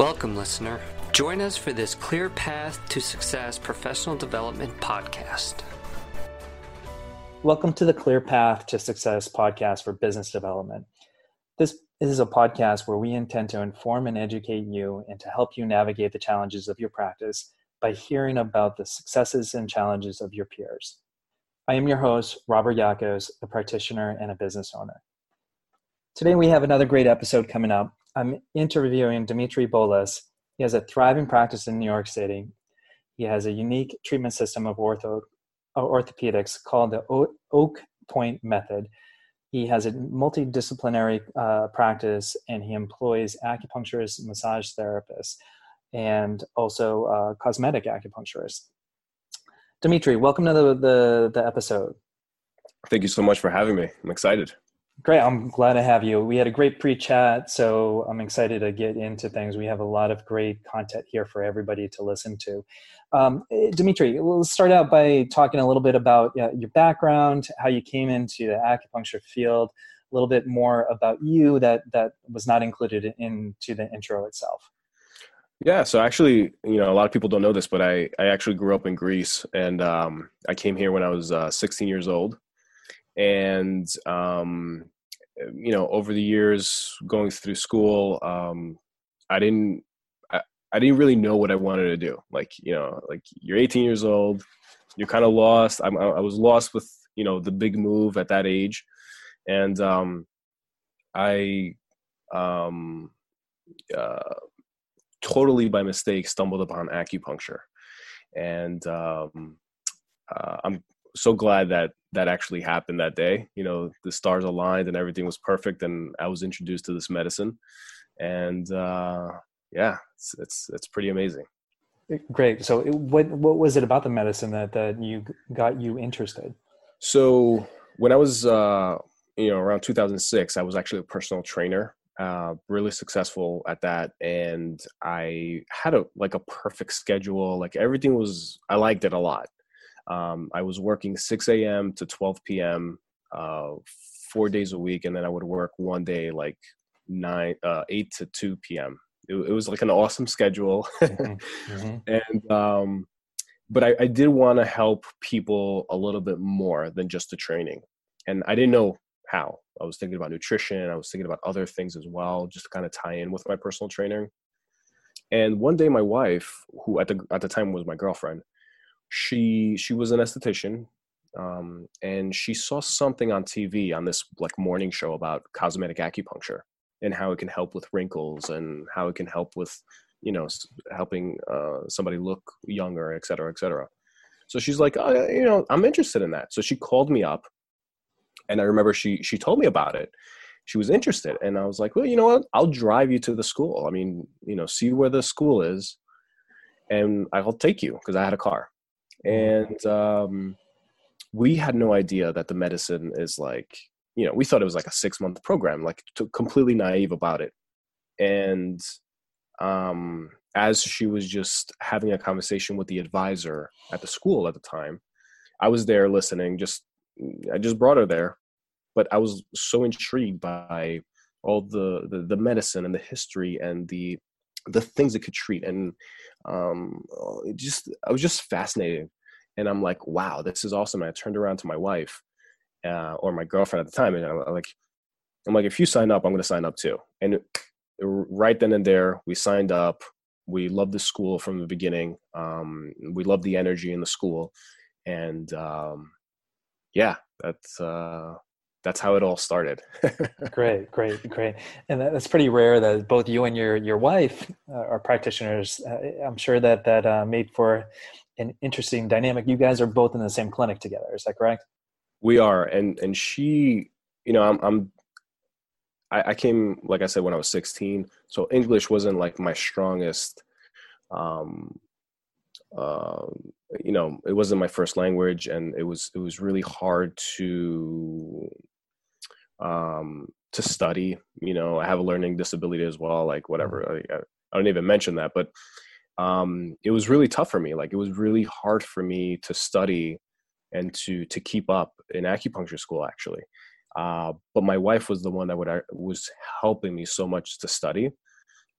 Welcome, listener. Join us for this Clear Path to Success professional development podcast. Welcome to the Clear Path to Success podcast for business development. This is a podcast where we intend to inform and educate you and to help you navigate the challenges of your practice by hearing about the successes and challenges of your peers. I am your host, Robert Yakos, a practitioner and a business owner. Today we have another great episode coming up. I'm interviewing Dimitri Boules. He has a thriving practice in New York City. He has a unique treatment system of ortho, uh, orthopedics called the Oak Point Method. He has a multidisciplinary uh, practice and he employs acupuncturists, massage therapists, and also uh, cosmetic acupuncturists. Dimitri, welcome to the, the, the episode. Thank you so much for having me. I'm excited. Great. I'm glad to have you. We had a great pre chat, so I'm excited to get into things. We have a lot of great content here for everybody to listen to. Um, eh, Dimitri, we'll start out by talking a little bit about uh, your background, how you came into the acupuncture field, a little bit more about you that, that was not included into the intro itself. Yeah, so actually, you know, a lot of people don't know this, but I, I actually grew up in Greece and um, I came here when I was uh, 16 years old and um, you know over the years going through school um, i didn't I, I didn't really know what i wanted to do. Like you know like you're 18 years old you're kind of lost. I'm, i was lost with you know the big move at that age. And um, i um, uh, totally by mistake stumbled upon acupuncture. And um, uh, i'm so glad that that actually happened that day. You know, the stars aligned and everything was perfect, and I was introduced to this medicine, and uh, yeah, it's, it's it's pretty amazing. Great. So, what what was it about the medicine that that you got you interested? So, when I was uh, you know around 2006, I was actually a personal trainer. Uh, really successful at that, and I had a like a perfect schedule. Like everything was, I liked it a lot um, I was working 6 a.m. to 12 p.m. Uh, four days a week, and then I would work one day like nine, uh, 8 to 2 p.m. It, it, was like an awesome schedule, mm-hmm. mm-hmm. and um, but I, I did want to help people a little bit more than just the training, and I didn't know how. I was thinking about nutrition. I was thinking about other things as well, just to kind of tie in with my personal training. And one day, my wife, who at the at the time was my girlfriend, she she was an esthetician um, and she saw something on tv on this like morning show about cosmetic acupuncture and how it can help with wrinkles and how it can help with you know helping uh, somebody look younger et cetera et cetera. So she's like oh, you know i'm interested in that. So she called me up and i remember she she told me about it. She was interested and i was like well you know what? I'll drive you to the school. I mean you know see where the school is and i'll take you because i had a car. And um, we had no idea that the medicine is like you know we thought it was like a six month program like completely naive about it. And um, as she was just having a conversation with the advisor at the school at the time i was there listening just i just brought her there. But i was so intrigued by all the, the, the medicine and the history and the the things it could treat and um, just I was just fascinated, and I'm like, wow, this is awesome. And I turned around to my wife uh, or my girlfriend at the time, and I'm like, I'm like, if you sign up, I'm going to sign up too. And right then and there, we signed up. We loved the school from the beginning. Um, we loved the energy in the school, and um, yeah, that's uh, that's how it all started. great, great, great. And that's pretty rare that both you and your your wife uh, are practitioners. Uh, I'm sure that that uh, made for an interesting dynamic. You guys are both in the same clinic together. Is that correct? We are, and and she, you know, I'm, I'm I, I came like I said when I was 16, so English wasn't like my strongest. Um, uh, you know, it wasn't my first language, and it was it was really hard to um, to study. You know, I have a learning disability as well. Like whatever, mm-hmm. I, I don't even mention that, but um, it was really tough for me. Like it was really hard for me to study and to to keep up in acupuncture school actually. Uh, but my wife was the one that would uh, was helping me so much to study,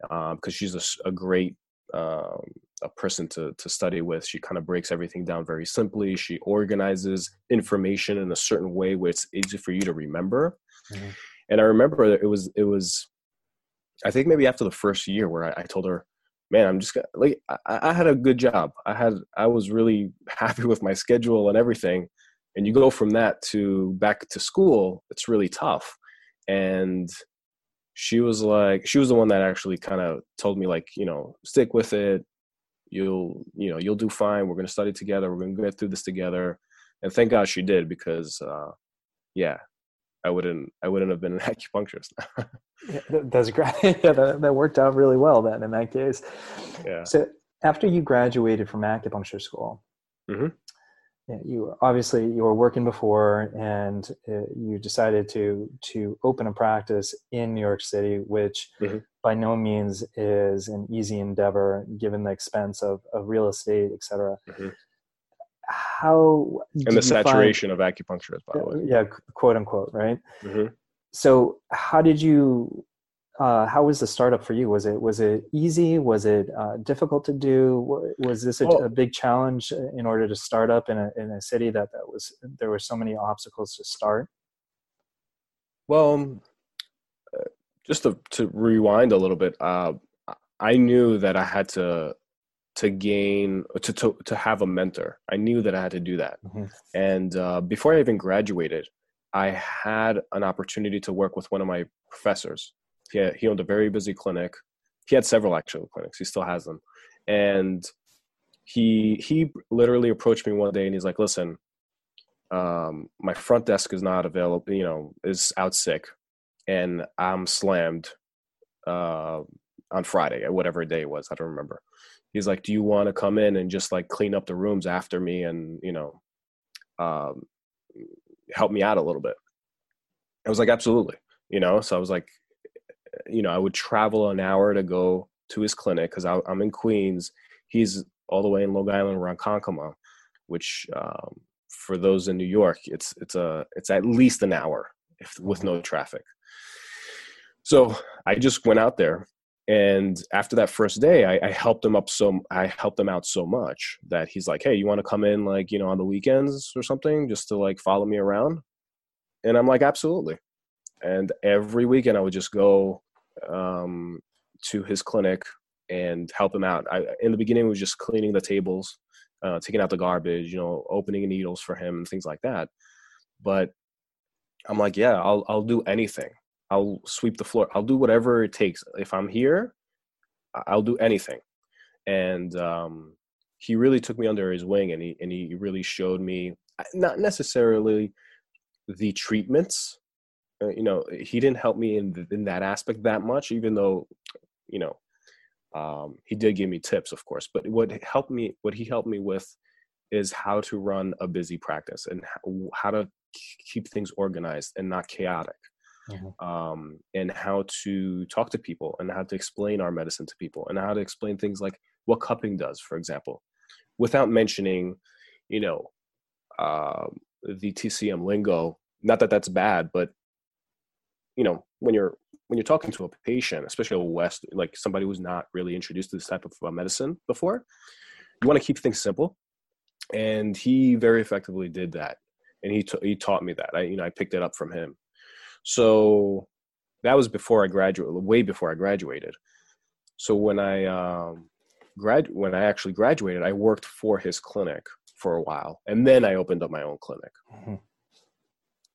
because um, she's a, a great um, a person to to study with. She kind of breaks everything down very simply. She organizes information in a certain way where it's easy for you to remember. Mm-hmm. And I remember it was it was, I think maybe after the first year where I, I told her, "Man, I'm just gonna, like I, I had a good job. I had I was really happy with my schedule and everything." And you go from that to back to school, it's really tough. And she was like she was the one that actually kind of told me like you know stick with it you'll you know you'll do fine we're going to study together we're going to get through this together and thank god she did because uh yeah i wouldn't i wouldn't have been an acupuncturist. Yeah, that's great. Yeah that, that worked out really well then in that case. Yeah. So after you graduated from acupuncture school mm-hmm. You obviously you were working before and uh, you decided to to open a practice in new york city which mm-hmm. by no means is an easy endeavor given the expense of, of real estate et cetera. Mm-hmm. How and the saturation find, of acupuncturists by the way yeah quote unquote right mm-hmm. so how did you uh, how was the startup for you? Was it was it easy? Was it uh, difficult to do? Was this a, well, a, big challenge in order to start up in a in a city that that was there were so many obstacles to start? Well, um, uh, just to to rewind a little bit, uh, I knew that I had to to gain to to to have a mentor. I knew that I had to do that, mm-hmm. and uh, before I even graduated, I had an opportunity to work with one of my professors he, had, he owned a very busy clinic. He had several actual clinics. He still has them. And he he literally approached me one day and he's like, "Listen, um, my front desk is not available. You know, is out sick, and I'm slammed uh, on Friday, whatever day it was. I don't remember." He's like, "Do you want to come in and just like clean up the rooms after me, and you know, um, help me out a little bit?" I was like, "Absolutely." You know, so I was like, you know, I would travel an hour to go to his clinic because I'm in Queens. He's all the way in Long Island around Ronkonkoma, which um, for those in New York, it's it's a it's at least an hour if, with no traffic. So I just went out there, and after that first day, I, I helped him up so I helped him out so much that he's like, "Hey, you want to come in like you know on the weekends or something just to like follow me around?" And I'm like, "Absolutely." and every weekend I would just go um, to his clinic and help him out. I, in the beginning, it was just cleaning the tables, uh, taking out the garbage, you know, opening needles for him and things like that. But I'm like, yeah, I'll I'll do anything. I'll sweep the floor. I'll do whatever it takes. If I'm here, I'll do anything. And um, he really took me under his wing, and he and he really showed me not necessarily the treatments uh, you know he didn't help me in in that aspect that much even though you know um, he did give me tips of course but what helped me what he helped me with is how to run a busy practice and how to keep things organized and not chaotic mm-hmm. um, and how to talk to people and how to explain our medicine to people and how to explain things like what cupping does for example without mentioning you know uh, the tcm lingo. Not that that's bad but you know when you're when you're talking to a patient especially a west like somebody who's not really introduced to this type of uh, medicine before you want to keep things simple. And he very effectively did that. And he, t- he taught me that. I you know i picked it up from him so that was before i graduated way before i graduated so when i um grad when i actually graduated i worked for his clinic for a while and then i opened up my own clinic mm-hmm.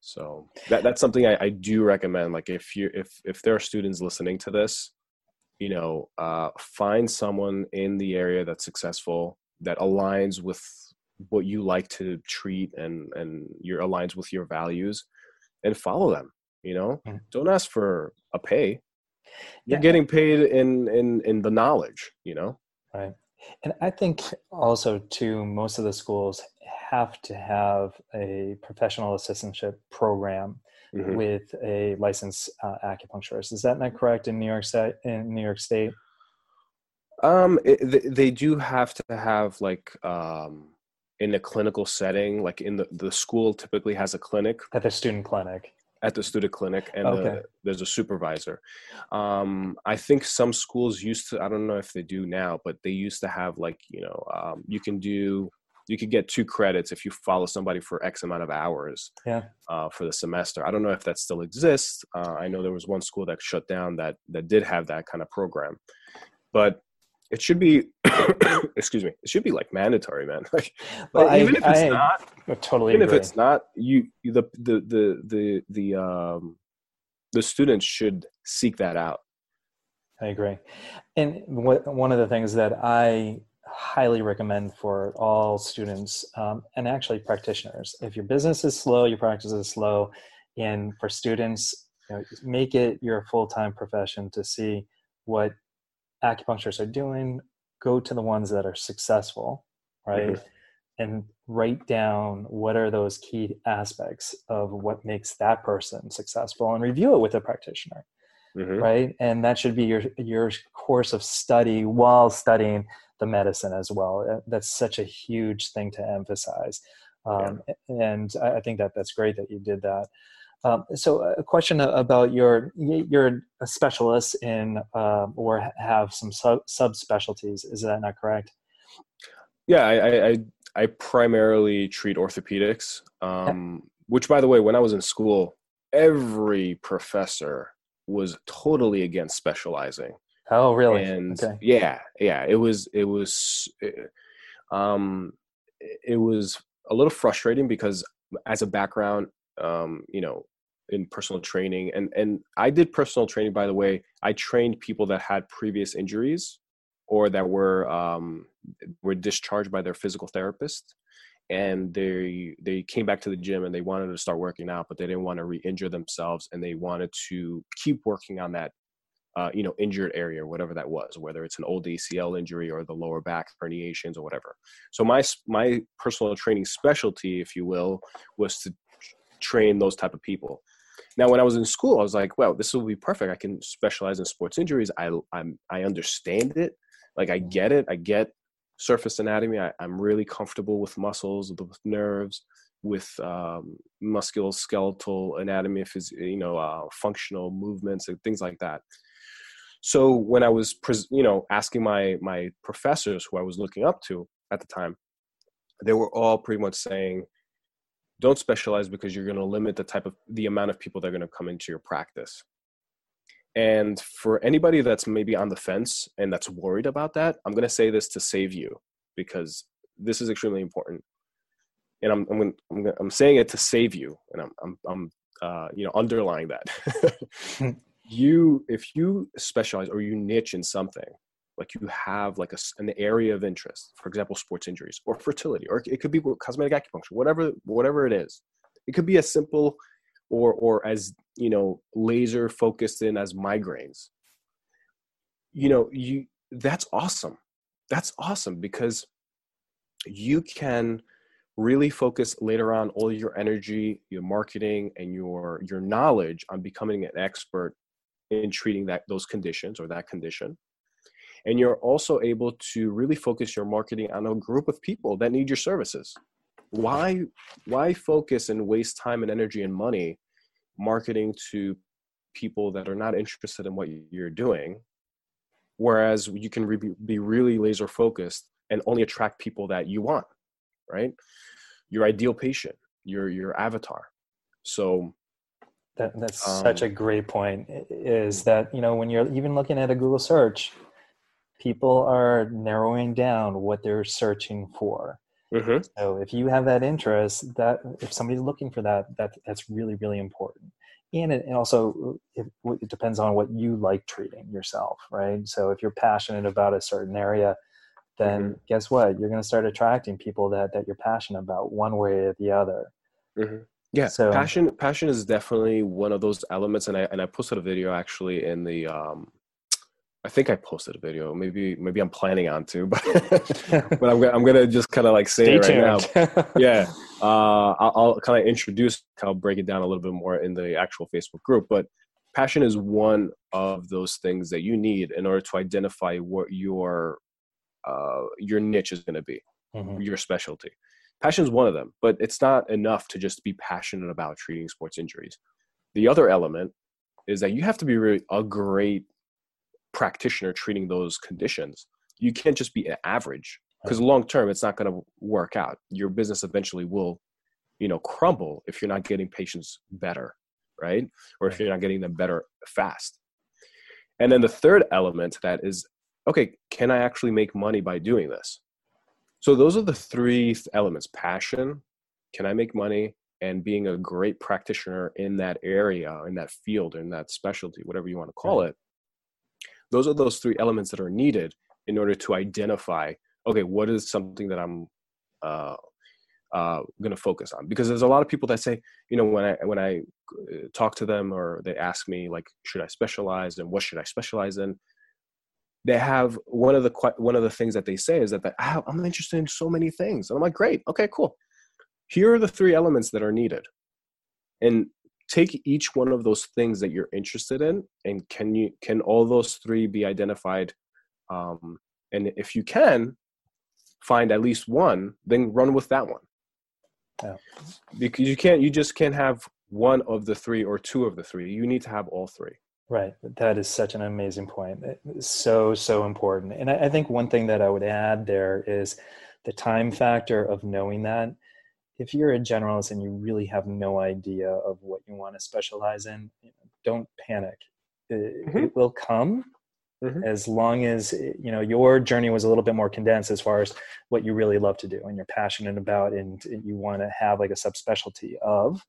So that that's something I, I do recommend. Like if you if if there are students listening to this, you know, uh, find someone in the area that's successful that aligns with what you like to treat and and your aligns with your values, and follow them. You know, don't ask for a pay. You're yeah. getting paid in in in the knowledge. You know, right. And I think also too, most of the schools have to have a professional assistantship program mm-hmm. with a licensed uh, acupuncturist. Is that not correct in New York State? In New York State, um, it, they do have to have like um, in a clinical setting, like in the the school typically has a clinic at the student clinic. At the student clinic and Okay. the, there's a supervisor um, i think some schools used to i don't know if they do now but they used to have like you know um, you can do you could get two credits if you follow somebody for x amount of hours Yeah. uh, for the semester i don't know if that still exists uh, i know there was one school that shut down that that did have that kind of program but it should be excuse me it should be like mandatory man. Like Well, I- even if it's I not I totally even if it's not you you- the the the the the um the students should seek that out. I agree. And what, one of the things that I highly recommend for all students um, and actually practitioners, if your business is slow, your practice is slow, and for students, you know, make it your full time profession to see what acupuncturists are doing. Go to the ones that are successful, right? Mhm. And write down what are those key aspects of what makes that person successful and review it with a practitioner Mhm. right and that should be your your course of study while studying the medicine as well Uh, that's such a huge thing to emphasize um, and I, I think that that's great that you did that um, so a question about your you're a specialist in um, or have some sub subspecialties is that not correct? Yeah I, I i primarily treat orthopedics um which by the way when i was in school every professor was totally against specializing. Oh really? And okay. yeah yeah it was it was uh, um it was a little frustrating because as a background um you know in personal training and and I did personal training by the way. I trained people that had previous injuries or that were um were discharged by their physical therapist and they they came back to the gym and they wanted to start working out but they didn't want to re-injure themselves and they wanted to keep working on that uh, you know injured area or whatever that was whether it's an old acl injury or the lower back herniations or whatever. So my my personal training specialty if you will was to train those type of people. Now when i was in school i was like well this will be perfect. I can specialize in sports injuries. I i'm i understand it. Like i get it. I get surface anatomy. I, i'm really comfortable with muscles with nerves with um, musculoskeletal anatomy it's you know uh, functional movements and things like that. So when i was pres- you know asking my my professors who i was looking up to at the time they were all pretty much saying don't specialize because you're going to limit the type of the amount of people that are going to come into your practice. And for anybody that's maybe on the fence and that's worried about that i'm going to say this to save you because this is extremely important. And i'm i'm, gonna, I'm, gonna, I'm saying it to save you and i'm i'm, I'm uh, you know underlying that. You if you specialize or you niche in something like you have like a, an area of interest for example sports injuries or fertility or it could be cosmetic acupuncture whatever whatever it is. It could be as simple or or as you know laser focused in as migraines. You know you that's awesome. That's awesome because you can really focus later on all your energy your marketing and your your knowledge on becoming an expert in treating that those conditions or that condition and you're also able to really focus your marketing on a group of people that need your services why why focus and waste time and energy and money marketing to people that are not interested in what you're doing whereas you can re- be really laser focused and only attract people that you want right your ideal patient your your avatar so That, that's such Um, a great point. Is that you know when you're even looking at a Google search, people are narrowing down what they're searching for. mhm, So if you have that interest, that if somebody's looking for that, that that's really really important. And it and also it, it depends on what you like treating yourself, right? So if you're passionate about a certain area, then guess what? You're going to start attracting people that that you're passionate about one way or the other. mhm. yeah So- passion passion is definitely one of those elements and i and i posted a video actually in the um i think i posted a video. Maybe maybe i'm planning on to but but i'm, gonna- I'm gonna just kind of like say Stay it right now. yeah uh i'll, I'll kind of introduce i'll break it down a little bit more in the actual facebook group but passion is one of those things that you need in order to identify what your uh your niche is going to be Mhm. your specialty. Passion is one of them but it's not enough to just be passionate about treating sports injuries. The other element is that you have to be really a great practitioner treating those conditions. You can't just be an average because long term it's not going to work out. Your business eventually will, you know, crumble if you're not getting patients better, right? Or if you're not getting them better fast. And then the third element to that is okay, can I actually make money by doing this? So those are the three elements passion, can I make money, and being a great practitioner in that area, in that field, in that specialty, whatever you want to call it. Those are those three elements that are needed in order to identify okay, what is something that I'm uh, uh, going to focus on? Because there's a lot of people that say, you know, when I when I uh, talk to them or they ask me like, should I specialize and what should I specialize in? They have one of the one of the things that they say is that they, I'm interested in so many things, and I'm like, great, okay, cool. Here are the three elements that are needed, and take each one of those things that you're interested in, and can you can all those three be identified? Um, and if you can, find at least one, then run with that one. Yeah. Because you can't, you just can't have one of the three or two of the three. You need to have all three. Right. That is such an amazing point. So, so important. And I, I think one thing that I would add there is the time factor of knowing that if you're a generalist and you really have no idea of what you want to specialize in, don't panic. It, mm-hmm. it will come mm-hmm. as long as you know your journey was a little bit more condensed as far as what you really love to do and you're passionate about and you want to have like a subspecialty of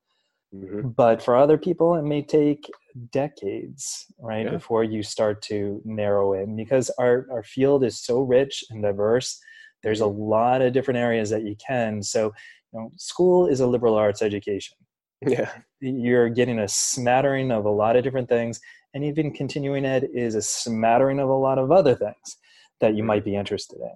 mm-hmm. but for other people it may take decades right yeah. before you start to narrow in because our, our field is so rich and diverse there's a mm-hmm. lot of different areas that you can so you know school is a liberal arts education. Yeah. You're getting a smattering of a lot of different things and even continuing ed is a smattering of a lot of other things that you might be interested in.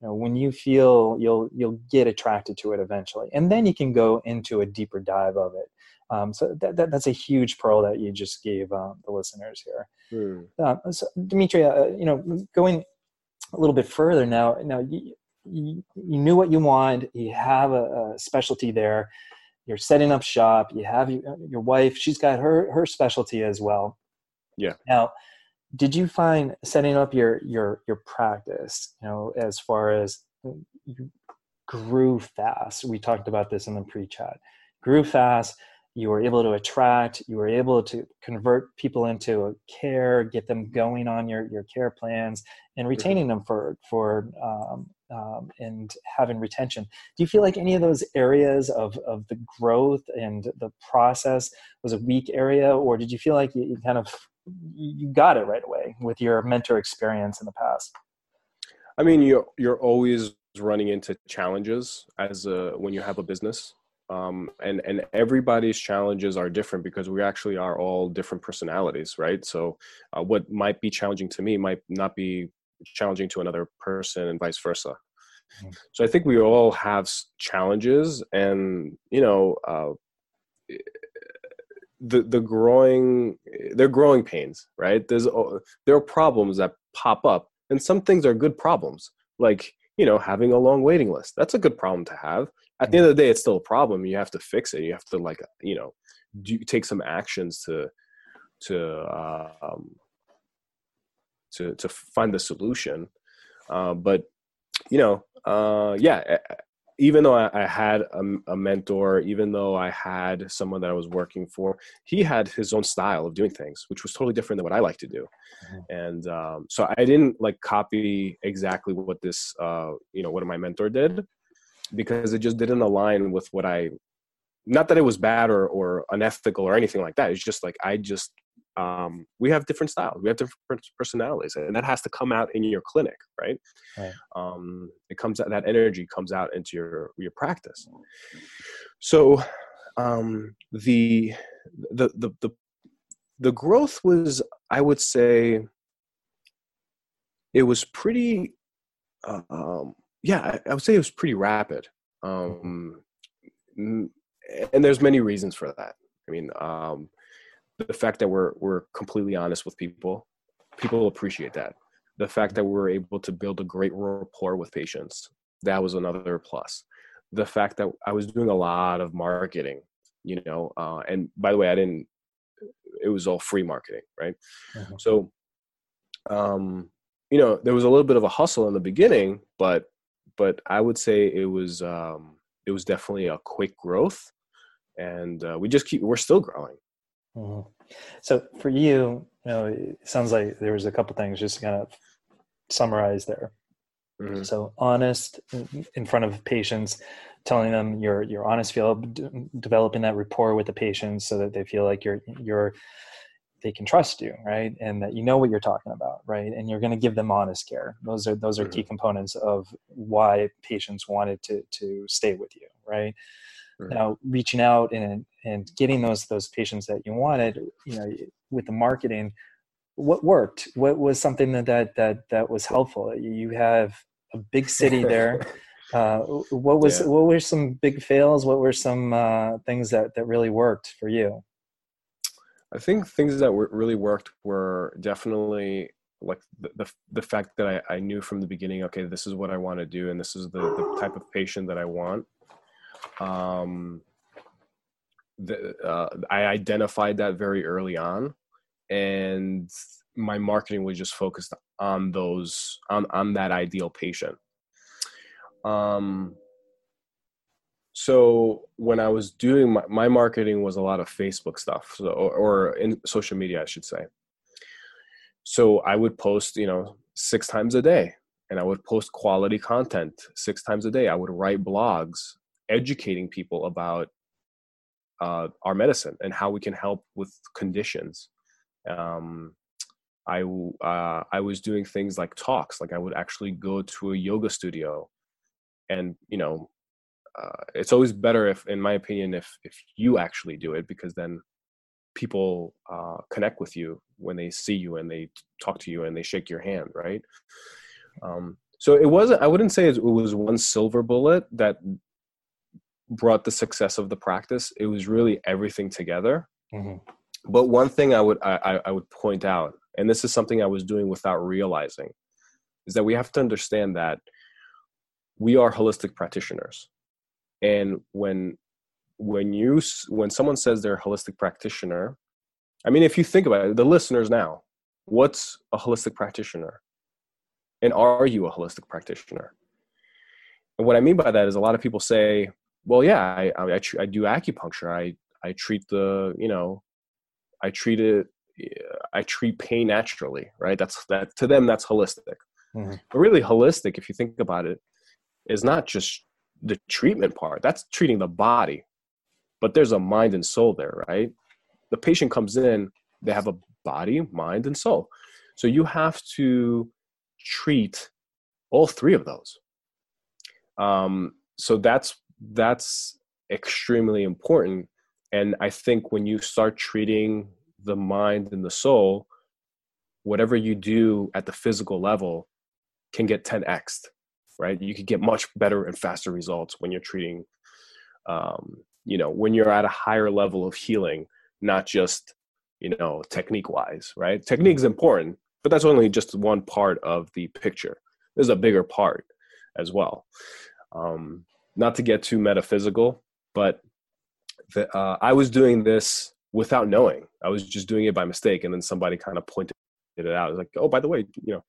You know, when you feel you'll you'll get attracted to it eventually and then you can go into a deeper dive of it. Um, so that, that, that's a huge pearl that you just gave um, the listeners here. Mm. uh, so dimitri uh, you know going a little bit further now now you, you, you knew what you want. You have a, a specialty there. You're setting up shop. You have your, your wife. She's got her her specialty as well. Yeah. Now did you find setting up your your your practice you know as far as you grew fast? We talked about this in the pre-chat. Grew fast. You were able to attract. You were able to convert people into a care get them going on your your care plans and mm-hmm. retaining them for for um, um, and having retention. Do you feel like any of those areas of, of the growth and the process was a weak area, or did you feel like you, you kind of you got it right away with your mentor experience in the past? I mean, you're you're always running into challenges as a, when you have a business, um, and and everybody's challenges are different because we actually are all different personalities, right? So, uh, what might be challenging to me might not be challenging to another person and vice versa. Mm-hmm. so i think we all have challenges and you know uh, the the growing they're growing pains right? There's there are problems that pop up and some things are good problems like you know having a long waiting list. That's a good problem to have. At the end of the day it's still a problem. You have to fix it. You have to like you know do take some actions to to uh, um, to to find the solution. Uh, but you know, uh, yeah, even though I, I had a, a, mentor, even though I had someone that I was working for, he had his own style of doing things, which was totally different than what I like to do. Mm-hmm. And um, so I didn't like copy exactly what this, uh, you know, what my mentor did, because it just didn't align with what I. Not that it was bad or, or unethical or anything like that. It's just like I just um, we have different styles we have different personalities and that has to come out in your clinic right, right. Um, it comes out that energy comes out into your your practice. So um, the, the the the the growth was i would say it was pretty uh, um, yeah I, I, would say it was pretty rapid. Um, and there's many reasons for that. I mean um, the fact that we're we're completely honest with people people appreciate that the fact that we're able to build a great rapport with patients that was another plus the fact that i was doing a lot of marketing you know uh, and by the way i didn't it was all free marketing, right? Mm-hmm. So, um, you know, there was a little bit of a hustle in the beginning, but but I would say it was um, it was definitely a quick growth, and uh, we just keep we're still growing. Mm-hmm. So for you, you know, it sounds like there was a couple things just to kind of summarize there. Mm-hmm. So honest in front of patients, telling them your your honest feel, d- developing that rapport with the patients so that they feel like you're you're they can trust you, right, and that you know what you're talking about, right, and you're going to give them honest care. Those are those are mm-hmm. key components of why patients wanted to to stay with you, right. Mm-hmm. Now reaching out and and getting those those patients that you wanted, you know, with the marketing what worked? What was something that that that, that was helpful? You have a big city there. Uh, what was yeah. what were some big fails? What were some uh, things that that really worked for you? I think things that were, really worked were definitely like the, the, the fact that I, I knew from the beginning okay this is what i want to do and this is the, the type of patient that i want um the, uh, i identified that very early on and my marketing was just focused on those on on that ideal patient. Um so when i was doing my, my marketing was a lot of facebook stuff so, or, or in social media i should say. So i would post you know six times a day and i would post quality content six times a day. I would write blogs educating people about uh, our medicine and how we can help with conditions um, I uh, I was doing things like talks. Like I would actually go to a yoga studio, and you know, uh, it's always better if, in my opinion, if if you actually do it because then people uh, connect with you when they see you and they talk to you and they shake your hand, right? Um, so it wasn't. I wouldn't say it was one silver bullet that brought the success of the practice. It was really everything together. Mm-hmm. But one thing I would I, I would point out, and this is something I was doing without realizing, is that we have to understand that we are holistic practitioners, and when when you when someone says they're a holistic practitioner, I mean, if you think about it, the listeners now, what's a holistic practitioner, and are you a holistic practitioner? And what I mean by that is a lot of people say, well, yeah, I, I, I do acupuncture. I, I treat the, you know, I treat it I treat pain naturally, right? That's that to them that's holistic. Mm-hmm. But really holistic, if you think about it, is not just the treatment part. That's treating the body. But there's a mind and soul there, right? The patient comes in, they have a body, mind, and soul. So you have to treat all three of those. Um, so that's that's extremely important and I think when you start treating the mind and the soul, whatever you do at the physical level can get 10x, right? You could get much better and faster results when you're treating, um, you know, when you're at a higher level of healing, not just, you know, technique wise, right? Technique is important, but that's only just one part of the picture. There's a bigger part as well. Um, not to get too metaphysical, but that uh, I was doing this without knowing. I was just doing it by mistake, and then somebody kind of pointed it out. It was like, oh, by the way, you know,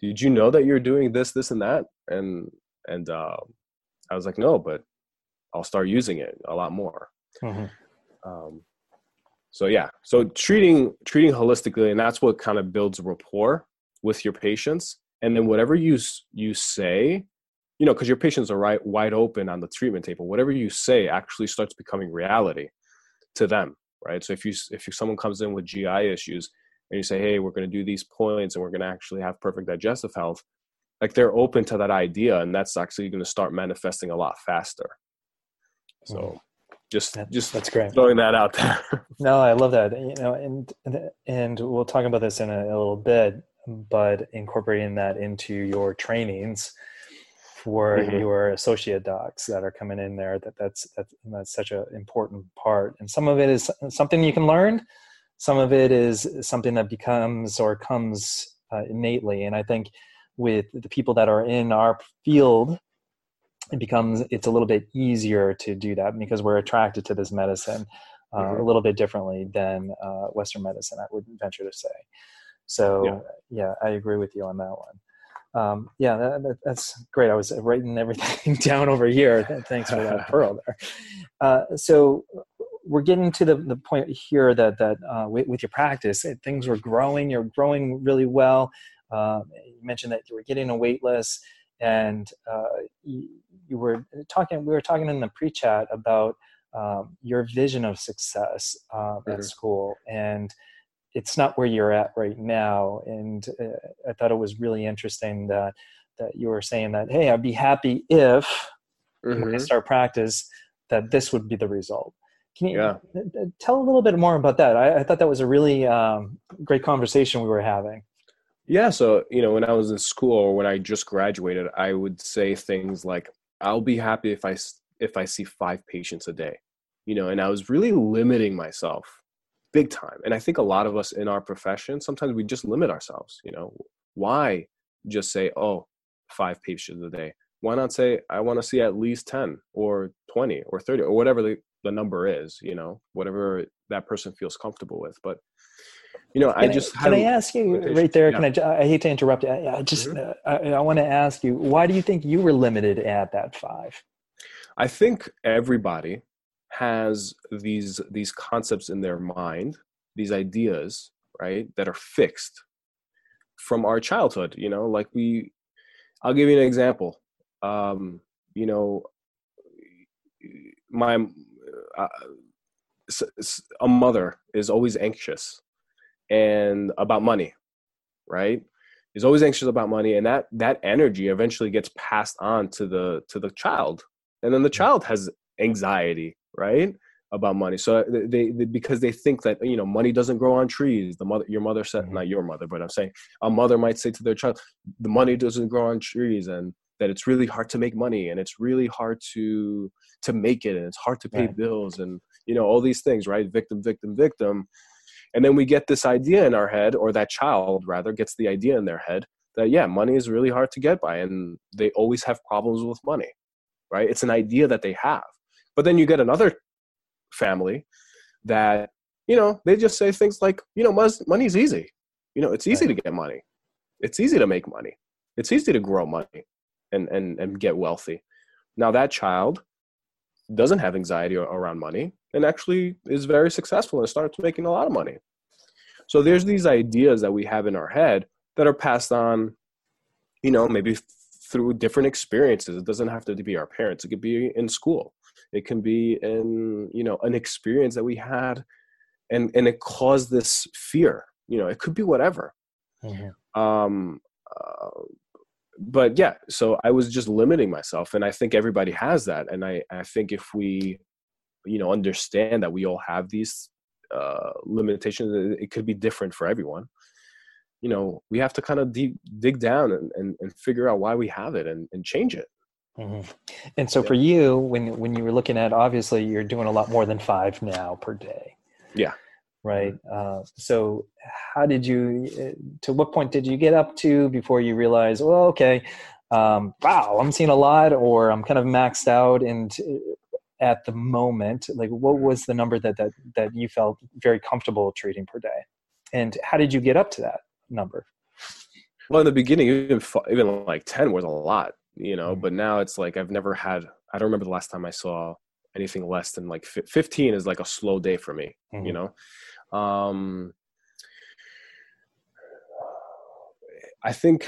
did you know that you're doing this, this, and that? And and uh, I was like, no, but I'll start using it a lot more. Mm-hmm. Um, so yeah, so treating treating holistically, and that's what kind of builds rapport with your patients. And then whatever you you say you know, because your patients are right wide open on the treatment table. Whatever you say actually starts becoming reality to them, right? So if you if you, someone comes in with GI issues and you say, "Hey, we're going to do these points and we're going to actually have perfect digestive health," like they're open to that idea, and that's actually going to start manifesting a lot faster. So. Mm-hmm. Just, that, just that's great. Throwing that out there. no, I love that. You know, and and we'll talk about this in a, a little bit, but incorporating that into your trainings, for mm-hmm. your associate docs that are coming in there that that's that's, that's such an important part and some of it is something you can learn some of it is something that becomes or comes uh, innately and i think with the people that are in our field it becomes it's a little bit easier to do that because we're attracted to this medicine uh, mm-hmm. a little bit differently than uh, Western medicine, I would venture to say. So, yeah. yeah, I agree with you on that one. Um, yeah, that, that's great. I was writing everything down over here. Thanks for that pearl there. Uh, so we're getting to the, the point here that that uh, with, with, your practice, things were growing. You're growing really well. Uh, you mentioned that you were getting a wait list, and uh, you, you, were talking. We were talking in the pre-chat about um, your vision of success uh, at mm-hmm. school, and it's not where you're at right now. And uh, I thought it was really interesting that that you were saying that, hey, I'd be happy if mm-hmm. when I start practice that this would be the result. Can you yeah. tell a little bit more about that? I, I thought that was a really um, great conversation we were having. Yeah, so you know, when I was in school or when I just graduated, I would say things like, "I'll be happy if I if I see five patients a day," you know, and I was really limiting myself big time. And I think a lot of us in our profession sometimes we just limit ourselves. You know, why just say, oh five patients a day"? Why not say, "I want to see at least ten or twenty or thirty or whatever the the number is you know whatever that person feels comfortable with but you know can i just can i ask you right there yeah. can i i hate to interrupt i just mm-hmm. Uh, I, I want to ask you why do you think you were limited at that five i think everybody has these these concepts in their mind these ideas right that are fixed from our childhood you know like we i'll give you an example. Um you know my uh, a mother is always anxious and about money right? Is always anxious about money and that that energy eventually gets passed on to the to the child. And then the child has anxiety right about money. So they, they, because they think that you know money doesn't grow on trees. The mother your mother said mm-hmm. not your mother but i'm saying a mother might say to their child the money doesn't grow on trees and that it's really hard to make money and it's really hard to to make it and it's hard to pay right. bills and you know all these things right? Victim victim victim. And then we get this idea in our head or that child rather gets the idea in their head that yeah money is really hard to get by and they always have problems with money right? It's an idea that they have but then you get another family that you know they just say things like you know money's easy. You know it's easy to get money. It's easy to make money. It's easy to grow money and and and get wealthy. Now that child doesn't have anxiety around money and actually is very successful and starts making a lot of money. So there's these ideas that we have in our head that are passed on you know maybe through different experiences. It doesn't have to be our parents. It could be in school it can be in you know an experience that we had and and it caused this fear you know it could be whatever. Mm-hmm. um uh, but yeah so i was just limiting myself and i think everybody has that and i i think if we you know understand that we all have these uh limitations it could be different for everyone. You know we have to kind of deep, dig down and, and, and figure out why we have it and, and change it mm-hmm. and so yeah. for you when when you were looking at obviously you're doing a lot more than five now per day. Yeah. Right? Uh, so how did you uh, to what point did you get up to before you realized well okay um, wow i'm seeing a lot or i'm kind of maxed out and uh, at the moment? Like what was the number that that that you felt very comfortable treating per day? And how did you get up to that number? Well in the beginning even even like 10 was a lot you know mm-hmm. but now it's like i've never had i don't remember the last time i saw anything less than like 15 is like a slow day for me mm-hmm. you know um, I think,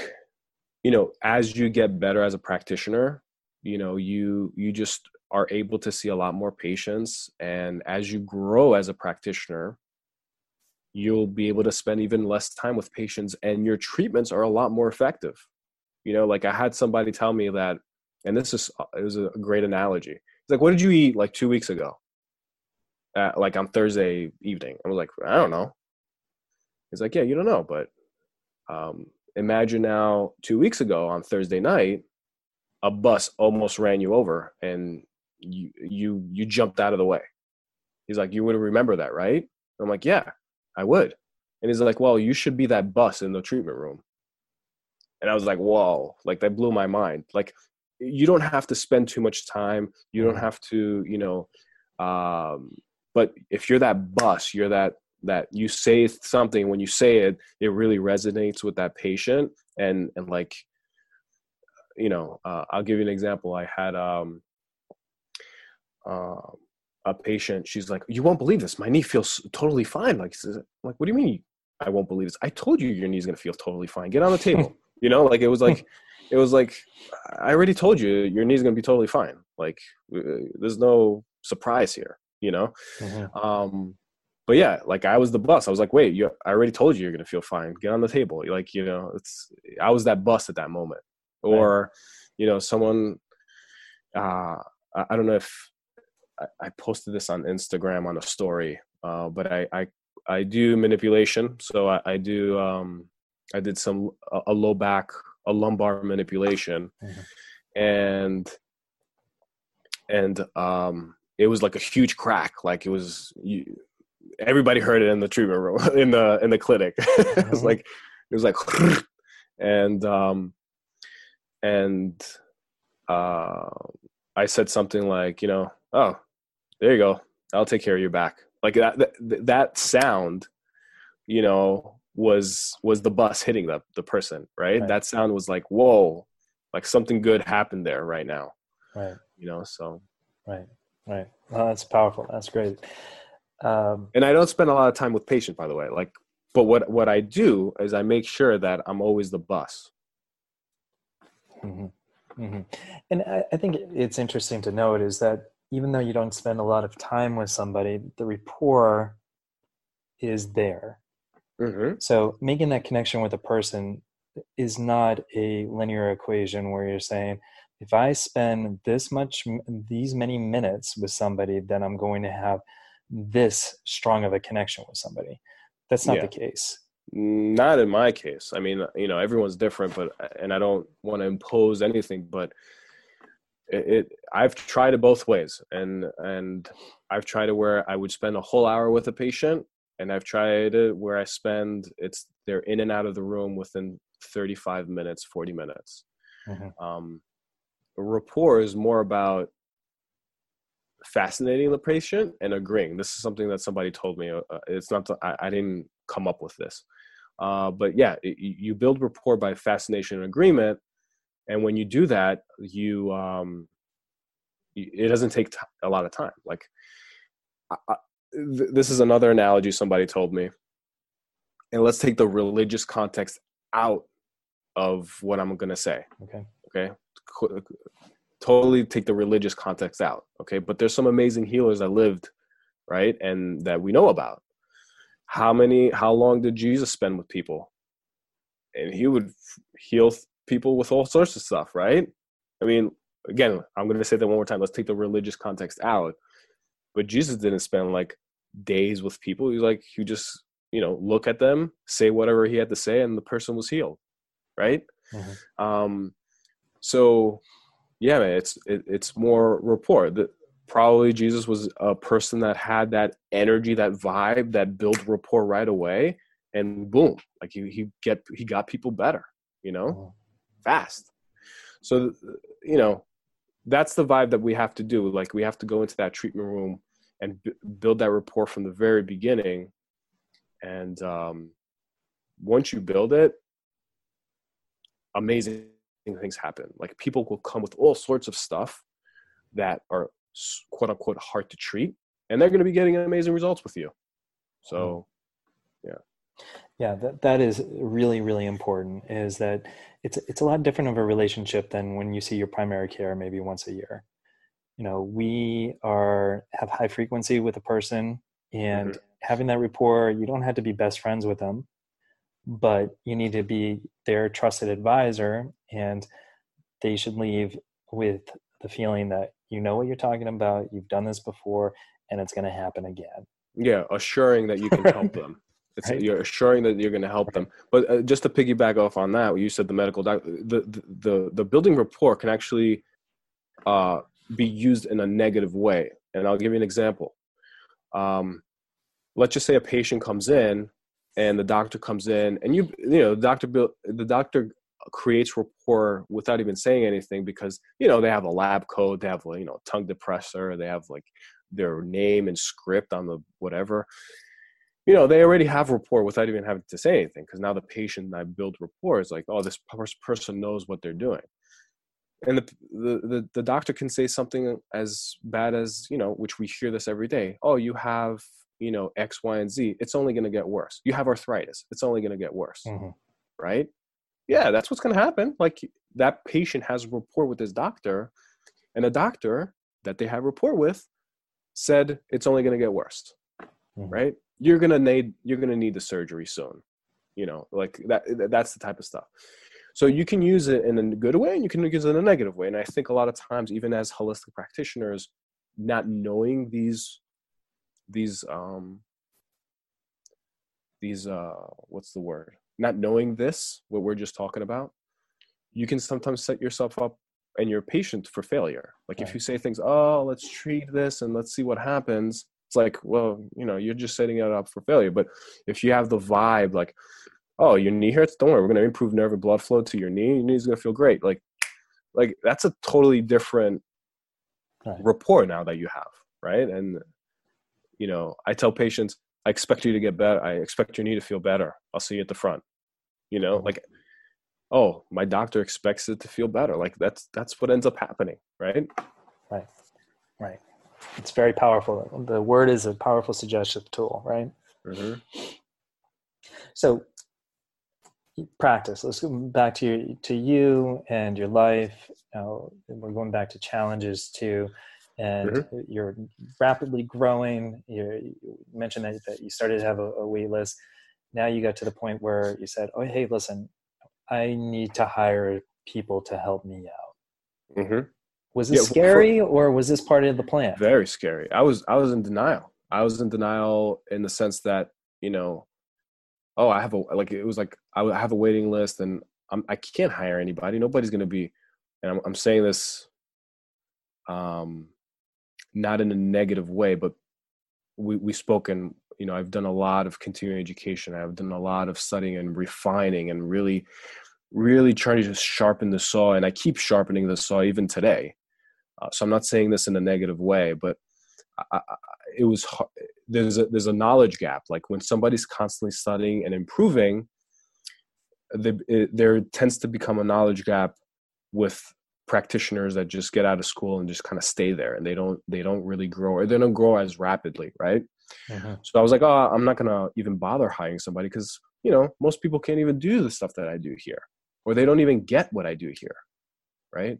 you know, as you get better as a practitioner, you know, you you just are able to see a lot more patients, and as you grow as a practitioner, you'll be able to spend even less time with patients, and your treatments are a lot more effective. You know, like I had somebody tell me that, and this is it was a great analogy. It's like, what did you eat like two weeks ago? like on Thursday evening. I was like, I don't know. He's like, yeah, you don't know, but um, imagine now two weeks ago on Thursday night, a bus almost ran you over and you you you jumped out of the way. He's like, you would remember that, right? I'm like, yeah, I would. And he's like, well, you should be that bus in the treatment room. And I was like, whoa, like that blew my mind. Like, you don't have to spend too much time. You don't mm-hmm. have to, you know, um, but if you're that bus you're that that you say something when you say it it really resonates with that patient. And and like you know uh, i'll give you an example. I had um uh, a patient. She's like you won't believe this. My knee feels totally fine. Like like what do you mean i won't believe this? I told you your knee's going to feel totally fine. Get on the table you know like it was like it was like i already told you your knee's going to be totally fine. Like uh, there's no surprise here you know? Mm-hmm. um but yeah like i was the bus. I was like wait you i already told you you're going to feel fine. Get on the table. Like you know it's i was that bus at that moment. Or right. you know someone uh I, I don't know if I, I, posted this on instagram on a story uh but i i i do manipulation. So i, I do um i did some a, a low back a lumbar manipulation mm-hmm. and and um it was like a huge crack like it was you, everybody heard it in the treatment room in the in the clinic it was mm-hmm. like it was like and um and uh i said something like you know oh there you go i'll take care of your back like that that, that sound you know was was the bus hitting the the person right? right? that sound was like whoa like something good happened there right now. Right. You know so. Right right. Well, that's powerful. That's great. Um, and i don't spend a lot of time with patient by the way. Like but what what i do is i make sure that i'm always the bus. Mm-hmm. Mm-hmm. and I, I think it's interesting to note is that even though you don't spend a lot of time with somebody the rapport is there Mm-hmm. So making that connection with a person is not a linear equation where you're saying, if I spend this much, these many minutes with somebody, then I'm going to have this strong of a connection with somebody. That's not yeah. the case. Not in my case. I mean, you know, everyone's different, but and I don't want to impose anything, but it, it I've tried it both ways, and and I've tried it where I would spend a whole hour with a patient, and I've tried it where I spend it's they're in and out of the room within 35 minutes, 40 minutes. Mm-hmm. Um, rapport is more about fascinating the patient and agreeing. This is something that somebody told me. Uh, uh it's not the, I, I, didn't come up with this, uh, but yeah, it, you build rapport by fascination and agreement, and when you do that, you um, it doesn't take t- a lot of time. Like I, th- this is another analogy somebody told me. And let's take the religious context out of what I'm going to say. Okay. Okay. Totally take the religious context out. Okay. But there's some amazing healers that lived, right? And that we know about. How many, how long did Jesus spend with people? And he would heal people with all sorts of stuff, right? I mean, again, I'm going to say that one more time. Let's take the religious context out. But Jesus didn't spend like days with people. He's like, you just, you know, look at them, say whatever he had to say, and the person was healed. Right. Mm-hmm. Um, so yeah, man, it's, it, it's more rapport that probably Jesus was a person that had that energy, that vibe that built rapport right away. And boom, like he, he get, he got people better, you know, mm-hmm. fast. So, you know, that's the vibe that we have to do. Like we have to go into that treatment room and b- build that rapport from the very beginning. And um, once you build it amazing things happen. Like people will come with all sorts of stuff that are quote unquote hard to treat and they're going to be getting amazing results with you. So mm-hmm. yeah. Yeah that, that is really really important is that it's it's a lot different of a relationship than when you see your primary care maybe once a year you know we are have high frequency with a person and mm-hmm. having that rapport you don't have to be best friends with them but you need to be their trusted advisor and they should leave with the feeling that you know what you're talking about you've done this before and it's going to happen again yeah assuring that you can help them it's, right. you're assuring that you're going to help them but uh, just to piggyback off on that you said the medical doc the, the the the building rapport can actually uh be used in a negative way. And I'll give you an example. Um, let's just say a patient comes in and the doctor comes in and you you know the doctor the doctor creates rapport without even saying anything because you know they have a lab coat they have you know tongue depressor they have like their name and script on the whatever you know they already have rapport without even having to say anything because now the patient i build rapport is like oh this person knows what they're doing and the, the, the the doctor can say something as bad as you know which we hear this every day. Oh you have you know x y and z. It's only going to get worse. You have arthritis. It's only going to get worse. Mm-hmm. right? Yeah that's what's going to happen. Like that patient has a rapport with his doctor and a doctor that they have rapport with said it's only going to get worse. Mm-hmm. right? You're going to need you're going to need the surgery soon. You know like that that's the type of stuff so you can use it in a good way and you can use it in a negative way. And i think a lot of times even as holistic practitioners not knowing these these um these uh what's the word? Not knowing this what we're just talking about you can sometimes set yourself up and your patient for failure. Like right. if you say things oh let's treat this and let's see what happens it's like well you know you're just setting it up for failure. But if you have the vibe like oh your knee hurts? Don't worry we're going to improve nerve and blood flow to your knee your knee's going to feel great. Like like that's a totally different right. rapport now that you have right? And you know i tell patients i expect you to get better i expect your knee to feel better. I'll see you at the front. You know mm-hmm. like oh my doctor expects it to feel better. Like that's that's what ends up happening right? Right. Right. It's very powerful. The word is a powerful suggestive tool right? Mm-hmm. so practice. Let's go back to you to you and your life. You know, we're going back to challenges too and mm-hmm. you're rapidly growing. You're, you mentioned that, that you started to have a, a wait list. Now you got to the point where you said oh hey listen i need to hire people to help me out. Mm-hmm. was it yeah, scary for, or was this part of the plan? Very scary. I was i was in denial. I was in denial in the sense that you know oh, I have a like it was like I have a waiting list and I'm I can't hire anybody. Nobody's gonna be, and I'm, I'm saying this, um, not in a negative way, but we we spoken. You know, I've done a lot of continuing education. I've done a lot of studying and refining and really, really trying to just sharpen the saw. And I keep sharpening the saw even today. Uh, so I'm not saying this in a negative way, but I, it was there's a there's a knowledge gap. Like when somebody's constantly studying and improving the, it, there tends to become a knowledge gap with practitioners that just get out of school and just kind of stay there and they don't they don't really grow or they don't grow as rapidly right? Mm-hmm. so i was like oh i'm not gonna even bother hiring somebody because you know most people can't even do the stuff that i do here or they don't even get what i do here right?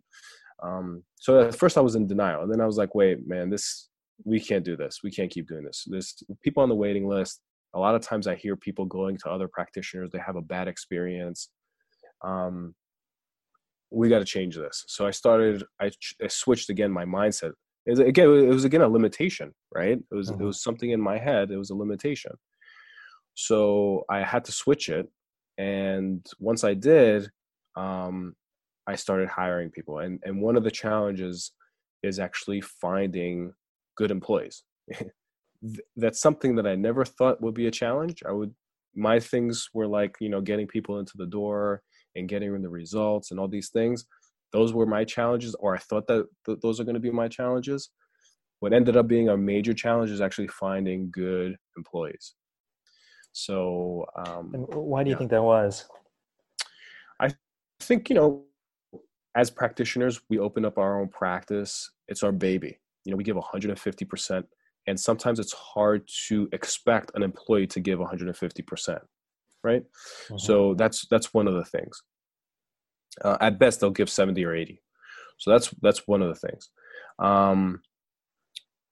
Um, so at first i was in denial and then i was like wait man this we can't do this. We can't keep doing this. There's people on the waiting list. A lot of times I hear people going to other practitioners. They have a bad experience. Um, we got to change this. So I started. I, I, switched again my mindset. It was, again, it was again a limitation, right? It was mm-hmm. it was something in my head. It was a limitation. So I had to switch it, and once I did, um, I started hiring people. And and one of the challenges is actually finding good employees. That's something that I never thought would be a challenge. I would my things were like you know getting people into the door and getting them the results and all these things. Those were my challenges, or I thought that th- those are going to be my challenges. What ended up being a major challenge is actually finding good employees. So, um, and why do you yeah. think that was? I think you know, as practitioners, we open up our own practice. It's our baby you know we give 150% and sometimes it's hard to expect an employee to give 150% right? Mm-hmm. so that's that's one of the things. Uh, at best they'll give 70 or 80 so that's that's one of the things. Um,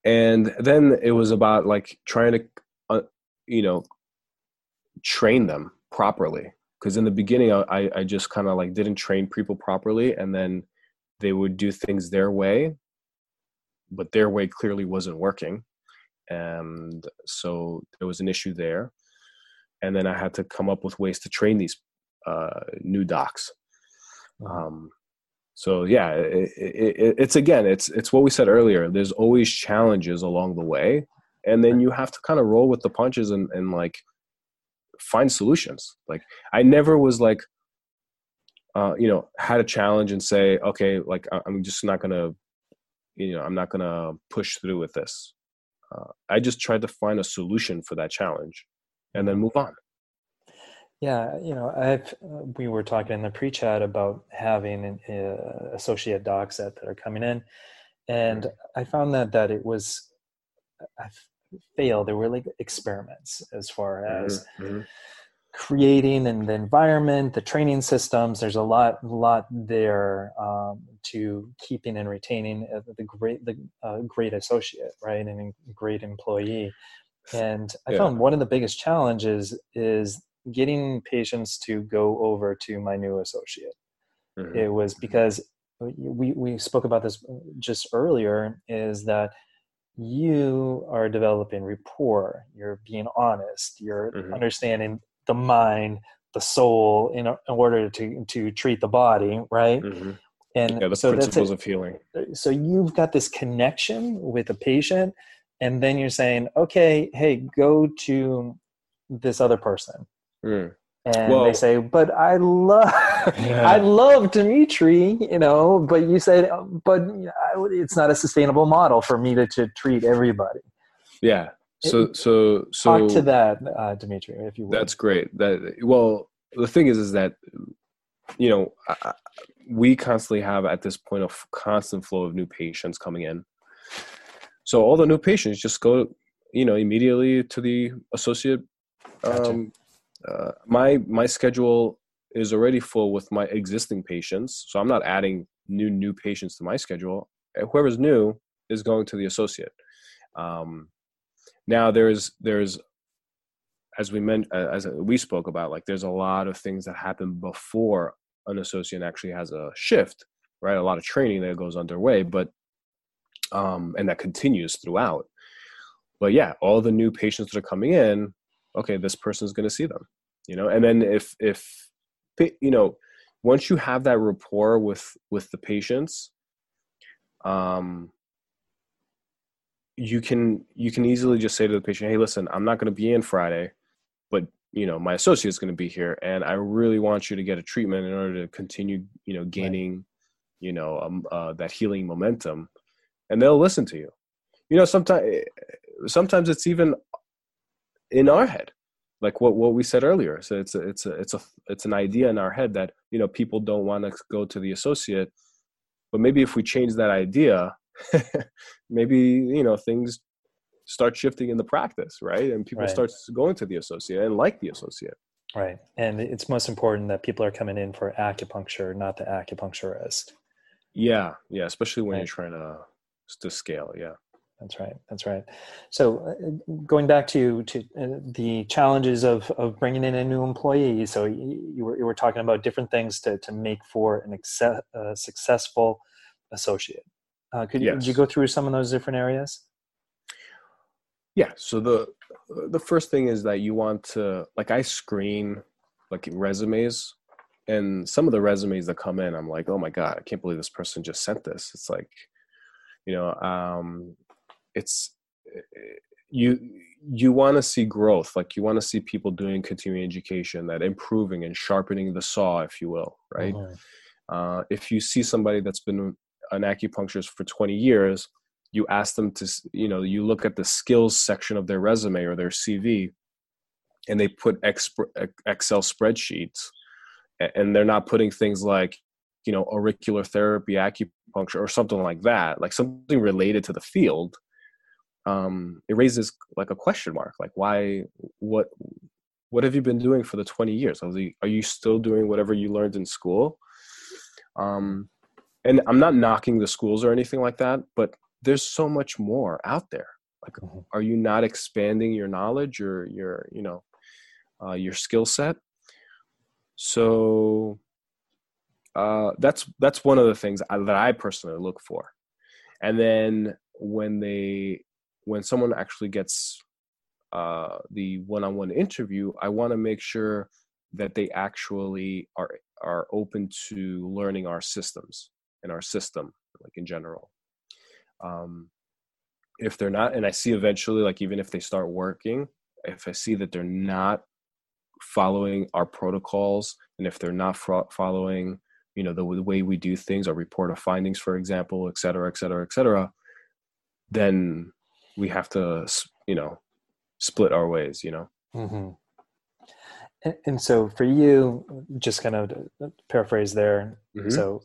and then it was about like trying to uh, you know train them properly. Because in the beginning i i just kind of like didn't train people properly and then they would do things their way but their way clearly wasn't working. And so there was an issue there. And then i had to come up with ways to train these uh, new docs. Mm-hmm. um, so yeah it, it, it's again it's it's what we said earlier. There's always challenges along the way. And then you have to kind of roll with the punches and, and like find solutions. Like i never was like uh, you know had a challenge and say okay like i'm just not gonna you know i'm not going to push through with this uh, I just tried to find a solution for that challenge, and then move on. Yeah, you know, I've we were talking in the pre-chat about having uh, associate docs that, that are coming in, and I found that that it was I failed. There were like experiments as far as mm-hmm. Creating and the environment, the training systems. There's a lot, lot there um, to keeping and retaining the great, the uh, great associate, right, and a great employee. And I yeah. found one of the biggest challenges is getting patients to go over to my new associate. Mm-hmm. It was mm-hmm. because we, we spoke about this just earlier is that you are developing rapport you're being honest you're mm-hmm. understanding the mind the soul in, order to to treat the body right mm-hmm. and yeah, the so principles of healing so you've got this connection with a patient and then you're saying okay hey go to this other person Mm. And they say, but I love, yeah. I love Dimitri, you know, but you said, but it's not a sustainable model for me to, to treat everybody. Yeah. So, so, so talk to that, uh, Dimitri, if you will. That's great. That, well, the thing is, is that, you know, I, we constantly have at this point a constant flow of new patients coming in. So all the new patients just go, you know, immediately to the associate gotcha. um, uh, my my schedule is already full with my existing patients, so I'm not adding new new patients to my schedule. Whoever's new is going to the associate. Um, now there's there's as we meant uh, as we spoke about like there's a lot of things that happen before an associate actually has a shift right? A lot of training that goes underway but um and that continues throughout. But yeah all the new patients that are coming in okay this person is going to see them you know? And then if if you know once you have that rapport with with the patients um you can you can easily just say to the patient hey listen i'm not going to be in friday but you know my associate is going to be here and i really want you to get a treatment in order to continue you know gaining right. you know um, uh, that healing momentum and they'll listen to you you know sometimes sometimes it's even in our head like what, what we said earlier so it's a, it's a it's a it's an idea in our head that you know people don't want to go to the associate but maybe if we change that idea maybe you know things start shifting in the practice right and people right. start going to the associate and like the associate right and it's most important that people are coming in for acupuncture not the acupuncturist yeah yeah especially when right. you're trying to to scale yeah that's right. That's right. So, uh, going back to to uh, the challenges of of bringing in a new employee. So, you were you were talking about different things to to make for an acce- uh, successful associate. Uh, could, yes. could you go through some of those different areas? Yeah. So the the first thing is that you want to like I screen like resumes and some of the resumes that come in i'm like oh my god i can't believe this person just sent this it's like you know um it's you you want to see growth like you want to see people doing continuing education that improving and sharpening the saw if you will right mm-hmm. uh, if you see somebody that's been an acupuncturist for 20 years you ask them to you know you look at the skills section of their resume or their cv and they put excel spreadsheets and they're not putting things like you know auricular therapy acupuncture or something like that like something related to the field um, it raises like a question mark like why what what have you been doing for the 20 years? Are you still doing whatever you learned in school? Um, and i'm not knocking the schools or anything like that but there's so much more out there. Like mm-hmm. are you not expanding your knowledge or your you know uh, your skill set? So uh, that's that's one of the things I, that i personally look for. And then when they when someone actually gets uh, the one-on-one interview, I want to make sure that they actually are are open to learning our systems and our system, like in general. Um, if they're not, and I see eventually, like even if they start working, if I see that they're not following our protocols, and if they're not following, you know, the, the way we do things, our report of findings, for example, et cetera, et cetera, et cetera, then we have to you know split our ways you know mm-hmm. and, and, so for you just kind of paraphrase there mm-hmm. so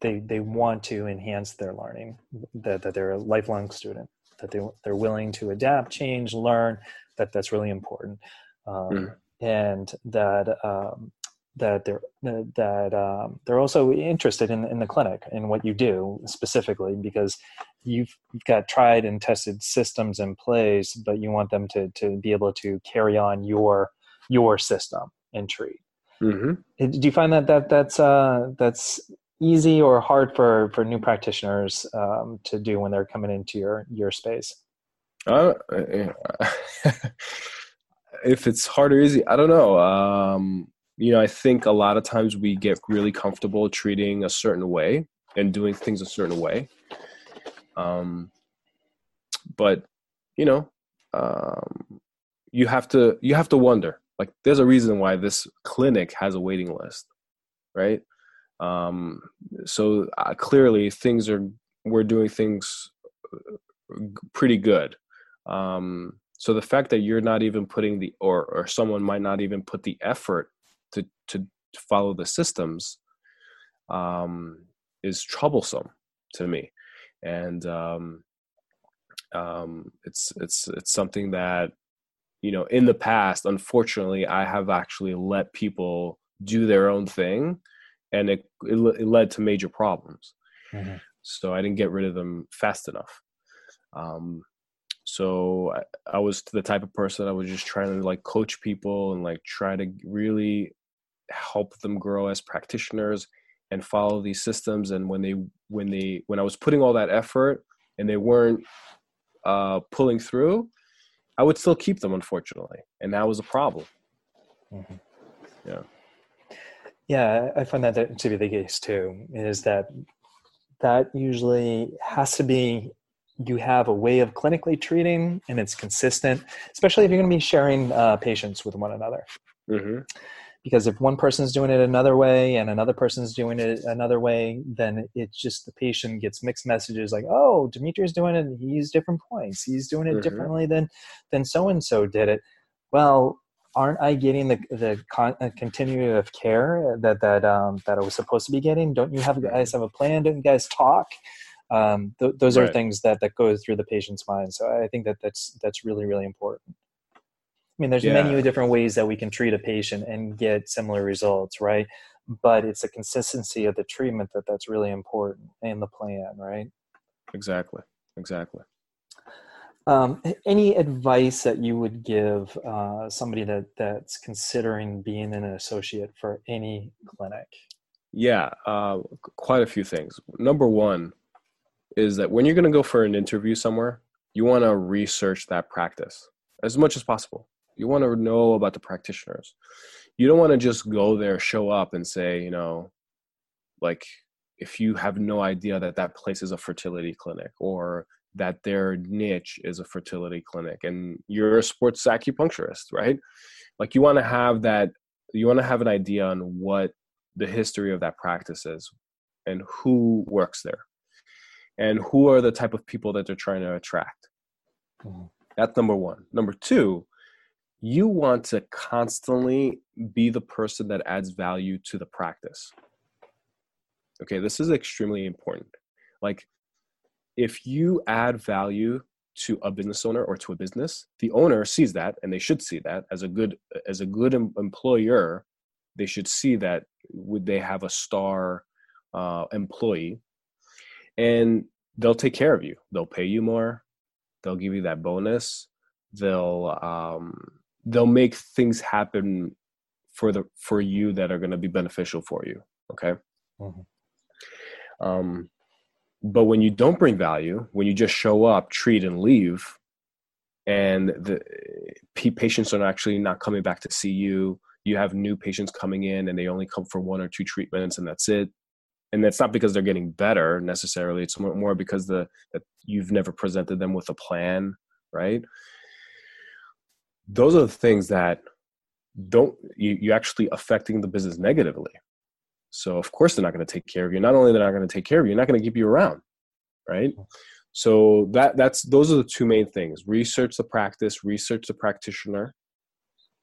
they they want to enhance their learning that, that they're a lifelong student that they, they're willing to adapt change learn that that's really important um, mm. and that um, that they're that um, they're also interested in in the clinic in what you do specifically because you've, you've got tried and tested systems in place but you want them to to be able to carry on your your system and treat mm-hmm. do you find that that that's uh that's easy or hard for for new practitioners um, to do when they're coming into your your space? Uh, if it's hard or easy i don't know. Um you know i think a lot of times we get really comfortable treating a certain way and doing things a certain way. Um but you know um you have to you have to wonder like there's a reason why this clinic has a waiting list right um so uh, clearly things are we're doing things uh, pretty good. Um so the fact that you're not even putting the or or someone might not even put the effort to to follow the systems um, is troublesome to me, and um, um, it's it's it's something that you know in the past, unfortunately, I have actually let people do their own thing, and it it, it led to major problems. Mm-hmm. So I didn't get rid of them fast enough. Um, so I, I, was the type of person that I was just trying to like coach people and like try to really help them grow as practitioners and follow these systems and when they when they when i was putting all that effort and they weren't uh, pulling through i would still keep them unfortunately and that was a problem mm-hmm. yeah yeah i find that to be the case too is that that usually has to be you have a way of clinically treating and it's consistent especially if you're going to be sharing uh, patients with one another. Mm-hmm. Because if one person's doing it another way and another person's doing it another way then it's just the patient gets mixed messages like oh dimitri's doing it he's different points. He's doing it mm-hmm. differently than than so and so did it. Well aren't i getting the the con- uh, continuity of care that that um, that i was supposed to be getting don't you have guys have a plan don't you guys talk um, th- those right. are things that that go through the patient's mind so i think that that's that's really really important I mean, there's yeah. many different ways that we can treat a patient and get similar results, right? But it's a consistency of the treatment that that's really important and the plan, right? Exactly. Exactly. Um, any advice that you would give uh, somebody that that's considering being an associate for any clinic? Yeah, uh, quite a few things. Number one is that when you're going to go for an interview somewhere, you want to research that practice as much as possible. You want to know about the practitioners. You don't want to just go there, show up, and say, you know, like if you have no idea that that place is a fertility clinic or that their niche is a fertility clinic and you're a sports acupuncturist, right? Like you want to have that, you want to have an idea on what the history of that practice is and who works there and who are the type of people that they're trying to attract. Mm-hmm. That's number one. Number two you want to constantly be the person that adds value to the practice. Okay, this is extremely important. Like, if you add value to a business owner or to a business, the owner sees that, and they should see that as a good as a good employer. They should see that would they have a star uh, employee, and they'll take care of you. They'll pay you more. They'll give you that bonus. They'll um, they'll make things happen for the for you that are going to be beneficial for you okay mm-hmm. um but when you don't bring value when you just show up treat and leave and the patients are actually not coming back to see you you have new patients coming in and they only come for one or two treatments and that's it. And that's not because they're getting better necessarily it's more because the that you've never presented them with a plan right? Those are the things that don't you, you actually affecting the business negatively so of course they're not going to take care of you. Not only they're not going to take care of you, they're not going to keep you around right? So that that's those are the two main things. Research the practice research the practitioner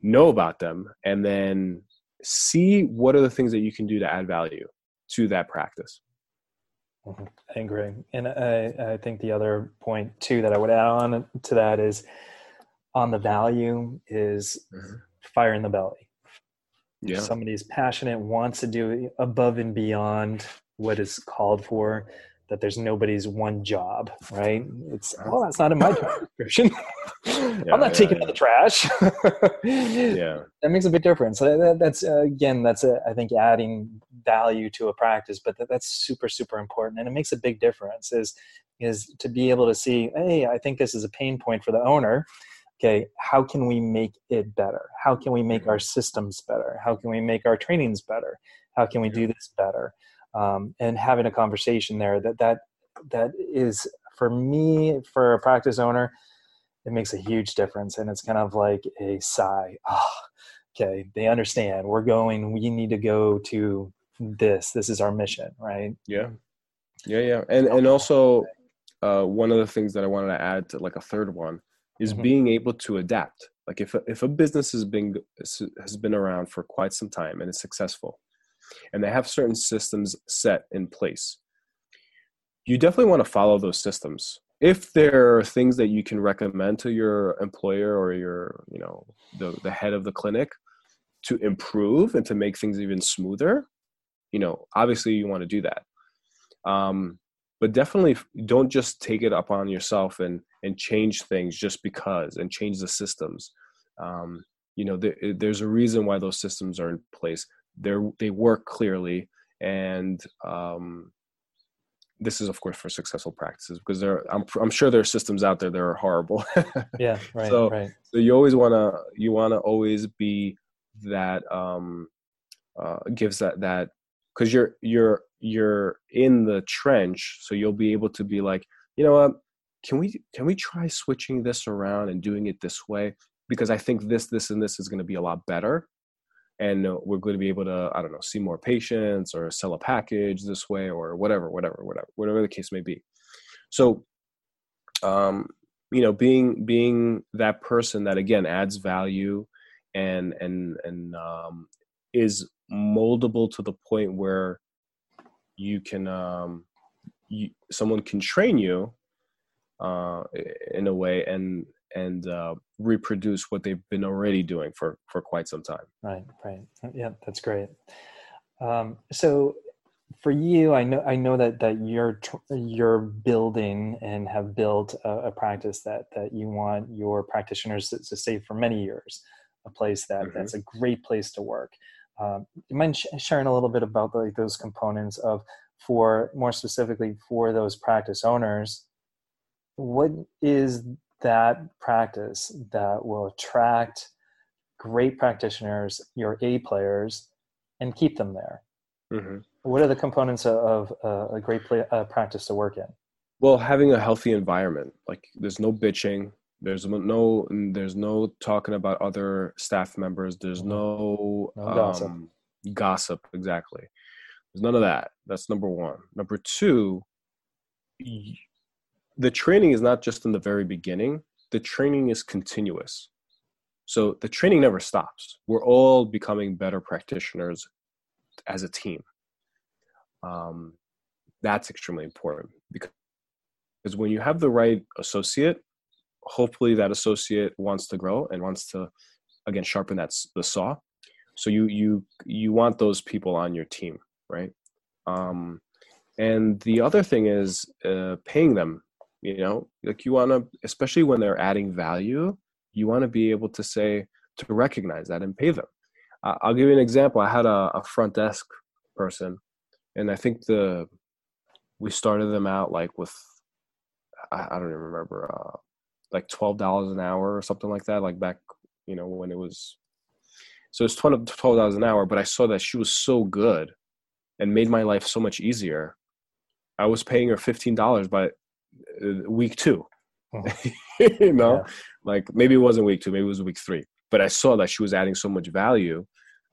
know about them and then see what are the things that you can do to add value to that practice. Mm-hmm. i agree. And I, I think the other point too that i would add on to that is on the value is mm-hmm. fire in the belly yeah. somebody's passionate wants to do above and beyond what is called for that there's nobody's one job, right? It's oh, that's not in my job description. yeah, I'm not yeah, taking out the trash. yeah, that makes a big difference. That's uh, again, that's a, I think adding value to a practice, but that, that's super super important, and it makes a big difference. Is is to be able to see, hey, I think this is a pain point for the owner. Okay, how can we make it better? How can we make our systems better? How can we make our trainings better? How can we do this better? um, and having a conversation there that that that is for me for a practice owner it makes a huge difference and it's kind of like a sigh. Oh, okay they understand. We're going. We need to go to this. This is our mission right? Yeah. Yeah yeah. And and also uh, one of the things that i wanted to add to like a third one is mm-hmm. being able to adapt like if a, if a business has been has been around for quite some time and is successful and they have certain systems set in place. You definitely want to follow those systems. If there are things that you can recommend to your employer or your, you know, the, the head of the clinic to improve and to make things even smoother, you know, obviously you want to do that. Um, but definitely don't just take it up on yourself and and change things just because and change the systems. Um, you know there, there's a reason why those systems are in place. They're they work clearly and um, this is of course for successful practices because there I'm, I'm sure there are systems out there that are horrible. Yeah right so, right. so you always want to you want to always be that um uh, gives that that because you're you're you're in the trench so you'll be able to be like you know what? Can we can we try switching this around and doing it this way? Because i think this this and this is going to be a lot better and we're going to be able to i don't know see more patients or sell a package this way or whatever whatever whatever whatever the case may be. So um you know being being that person that again adds value and and and um is moldable to the point where you can um you, someone can train you uh in a way and and uh, reproduce what they've been already doing for for quite some time. Right, right. Yeah, that's great. Um, so for you, I know I know that that you're you're building and have built a, a practice that that you want your practitioners to, to stay for many years. A place that mm-hmm. that's a great place to work. Um, you mind sh- sharing a little bit about like those components of for more specifically for those practice owners what is that practice that will attract great practitioners, your A players, and keep them there? Mm-hmm. What are the components of, of a great play, uh, practice to work in? Well, having a healthy environment, like there's no bitching, there's no there's no talking about other staff members, there's mm-hmm. no, no gossip. Um, gossip exactly. There's none of that. That's number one. Number two, the training is not just in the very beginning the training is continuous so the training never stops we're all becoming better practitioners as a team um, that's extremely important because because when you have the right associate hopefully that associate wants to grow and wants to again sharpen that the saw. So you you you want those people on your team right? Um, and the other thing is uh, paying them you know? Like you want to especially when they're adding value you want to be able to say to recognize that and pay them. Uh, i'll give you an example. I had a, a front desk person and i think the we started them out like with i, I don't even remember uh, like $12 an hour or something like that like back you know when it was so it's $12 an hour but i saw that she was so good and made my life so much easier i was paying her $15 but uh, week two. Oh. you know, yeah. like maybe it wasn't week two, maybe it was week three. But I saw that she was adding so much value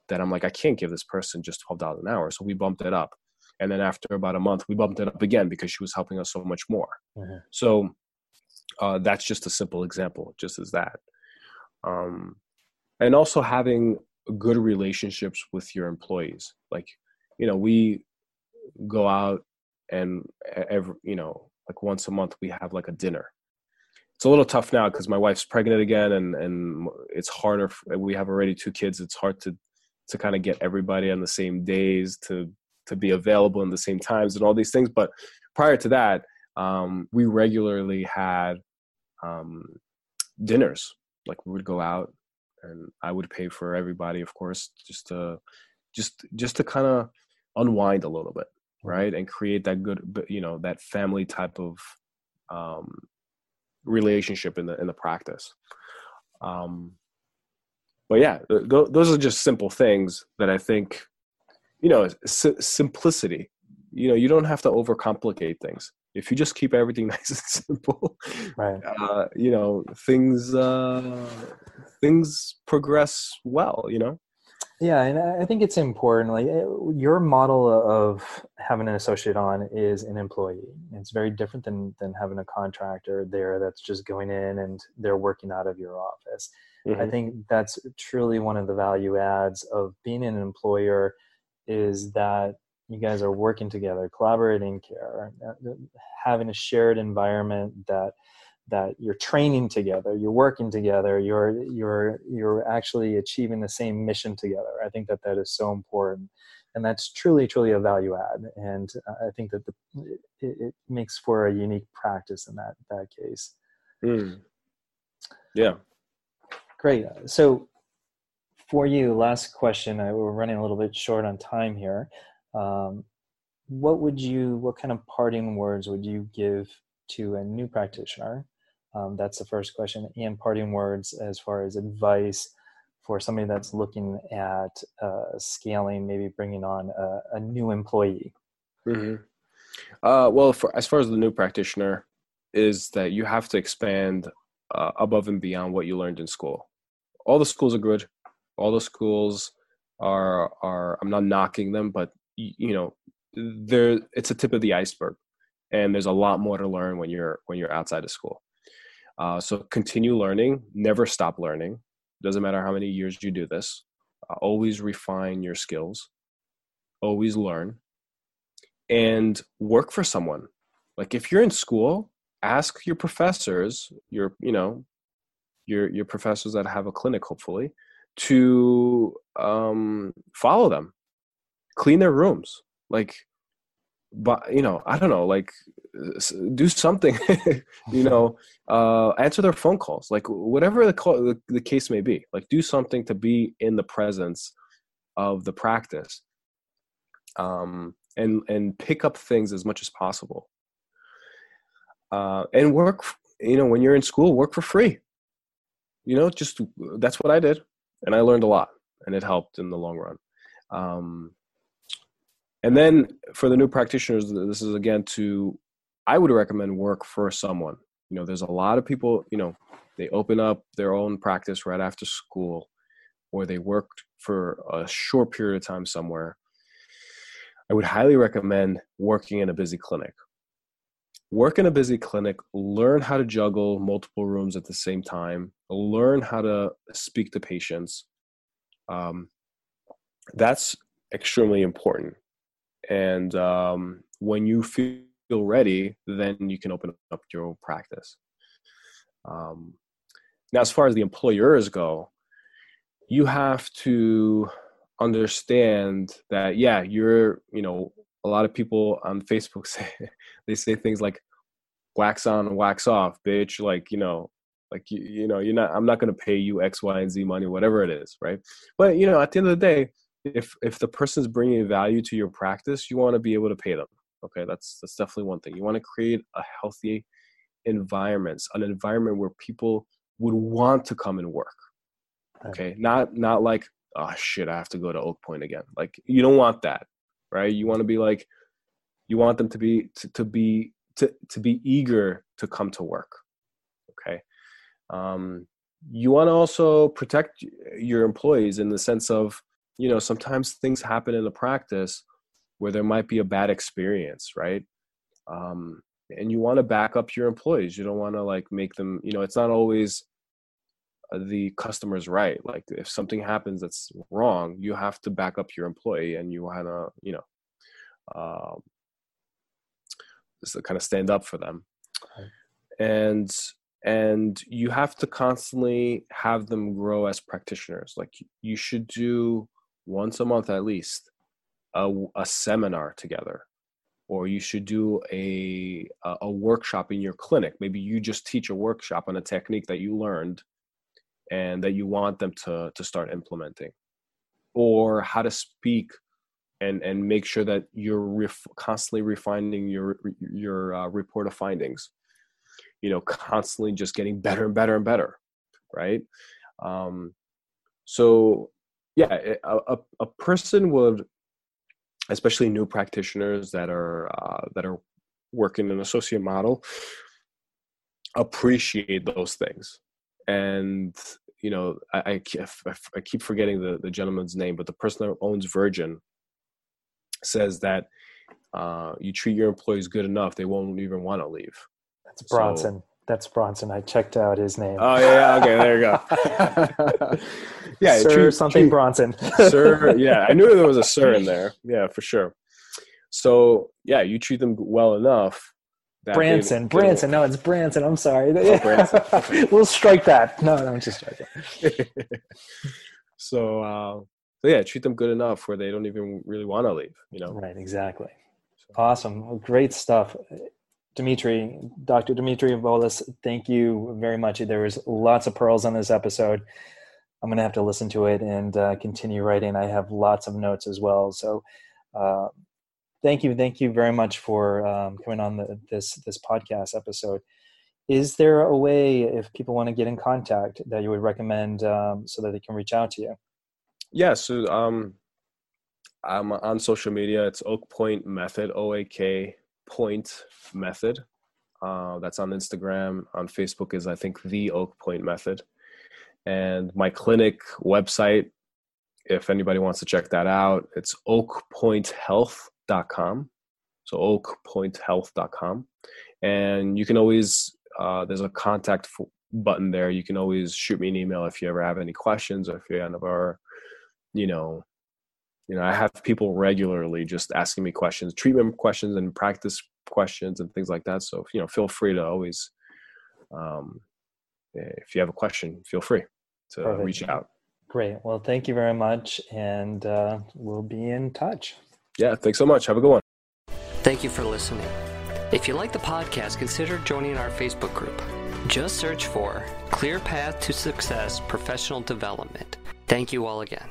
that I'm like, I can't give this person just twelve dollars an hour. So we bumped it up, and then after about a month we bumped it up again because she was helping us so much more Mhm. so uh, that's just a simple example just as that. Um, and also having good relationships with your employees. Like you know we go out and every you know like once a month we have like a dinner. It's a little tough now because my wife's pregnant again and and it's harder we have already two kids. It's hard to to kind of get everybody on the same days to to be available in the same times and all these things. But prior to that um, we regularly had um, dinners. Like we would go out and i would pay for everybody of course just to just just to kind of unwind a little bit right and create that good you know that family type of um relationship in the in the practice. Um but yeah th- th- those are just simple things that i think you know s- simplicity. You know you don't have to overcomplicate things if you just keep everything nice and simple Right. uh you know things uh things progress well you know Yeah, and I think it's important. Like eh, your model of having an associate on is an employee. It's very different than than having a contractor there that's just going in and they're working out of your office. I think that's truly one of the value adds of being an employer is that you guys are working together, collaborating care, uh, having a shared environment that that you're training together, you're working together, you're you're you're actually achieving the same mission together. I think that that is so important, and that's truly truly a value add. And I think that the, it, it makes for a unique practice in that that case. Mm. yeah Great. So, for you, last question. I, we're running a little bit short on time here. Um, what would you? What kind of parting words would you give to a new practitioner? Um, that's the first question. And parting words as far as advice for somebody that's looking at uh, scaling, maybe bringing on a, a new employee. hmm Uh, well, for as far as the new practitioner, is that you have to expand uh, above and beyond what you learned in school. All the schools are good. All the schools are are. I'm not knocking them, but you know, there it's a tip of the iceberg, and there's a lot more to learn when you're when you're outside of school. Uh, so continue learning. Never stop learning. Doesn't matter how many years you do this. Uh, always refine your skills. Always learn and work for someone. Like if you're in school, ask your professors, your you know, your your professors that have a clinic, hopefully, to um, follow them, clean their rooms, like, but you know, I don't know, like, do something, you know, uh, answer their phone calls, like whatever the, call, the the case may be, like do something to be in the presence of the practice um, and and pick up things as much as possible. Uh, and work, you know, when you're in school, work for free. You know, just that's what I did, and I learned a lot, and it helped in the long run. Um, and then for the new practitioners, this is again to, I would recommend work for someone. You know, there's a lot of people. You know, they open up their own practice right after school, or they worked for a short period of time somewhere I would highly recommend working in a busy clinic. Work in a busy clinic, learn how to juggle multiple rooms at the same time, learn how to speak to patients. Um, that's extremely important. And um, when you feel ready, then you can open up your practice. Um, now, as far as the employers go, you have to understand that yeah you're you know a lot of people on facebook say they say things like wax on wax off bitch like you know like you, you know you're not i'm not going to pay you x y and z money whatever it is right but you know at the end of the day if if the person's bringing value to your practice you want to be able to pay them okay that's that's definitely one thing you want to create a healthy environment an environment where people would want to come and work okay not not like oh shit, I have to go to Oak Point again. Like you don't want that, right? You want to be like, you want them to be to, to be to to be eager to come to work. Okay. Um, you want to also protect your employees in the sense of, you know, sometimes things happen in the practice where there might be a bad experience, right? Um, and you want to back up your employees. You don't want to like make them, you know, it's not always uh, the customer's right. Like if something happens that's wrong, you have to back up your employee and you want to, you know, um, just kind of stand up for them. And and you have to constantly have them grow as practitioners. Like you should do once a month at least a, a seminar together. Or you should do a a workshop in your clinic. Maybe you just teach a workshop on a technique that you learned and that you want them to to start implementing. Or how to speak and and make sure that you're ref- constantly refining your your uh, report of findings. You know constantly just getting better and better and better right? Um so yeah a, a, a person would especially new practitioners that are uh, that are working an associate model appreciate those things. And you know I, I, I keep forgetting the, the gentleman's name but the person that owns virgin says that uh, you treat your employees good enough they won't even want to leave. That's bronson. So, that's bronson. I checked out his name. Oh yeah okay there you go yeah, Sir treat, something treat, Bronson. sir, yeah, I knew there was a Sir in there. Yeah, for sure. So yeah, you treat them well enough. Branson, Branson. No, it's Branson. I'm sorry. Oh, Branson. We'll strike that. No, no, I'm just joking. so, uh, so yeah, treat them good enough where they don't even really want to leave. You know. Right. Exactly. Awesome. Well, great stuff. Dimitri, Dr. Dimitri Boules, thank you very much. There was lots of pearls on this episode. I'm going to have to listen to it and uh, continue writing. I have lots of notes as well. So, uh, thank you, thank you very much for um, coming on the, this this podcast episode. Is there a way, if people want to get in contact, that you would recommend um, so that they can reach out to you? Yeah, so um, I'm on social media. It's Oak Point Method, O A K Point Method. Uh, that's on Instagram. On Facebook is I think the Oak Point Method and my clinic website if anybody wants to check that out it's oakpointhealth.com so oakpointhealth.com and you can always uh, there's a contact button there. You can always shoot me an email if you ever have any questions or if you're one of our you know you know i have people regularly just asking me questions treatment questions and practice questions and things like that. So you know feel free to always um, if you have a question feel free to Perfect. reach out. Great. Well, thank you very much. And uh, we'll be in touch. Yeah. Thanks so much. Have a good one. Thank you for listening. If you like the podcast, consider joining our Facebook group. Just search for Clear Path to Success Professional Development. Thank you all again.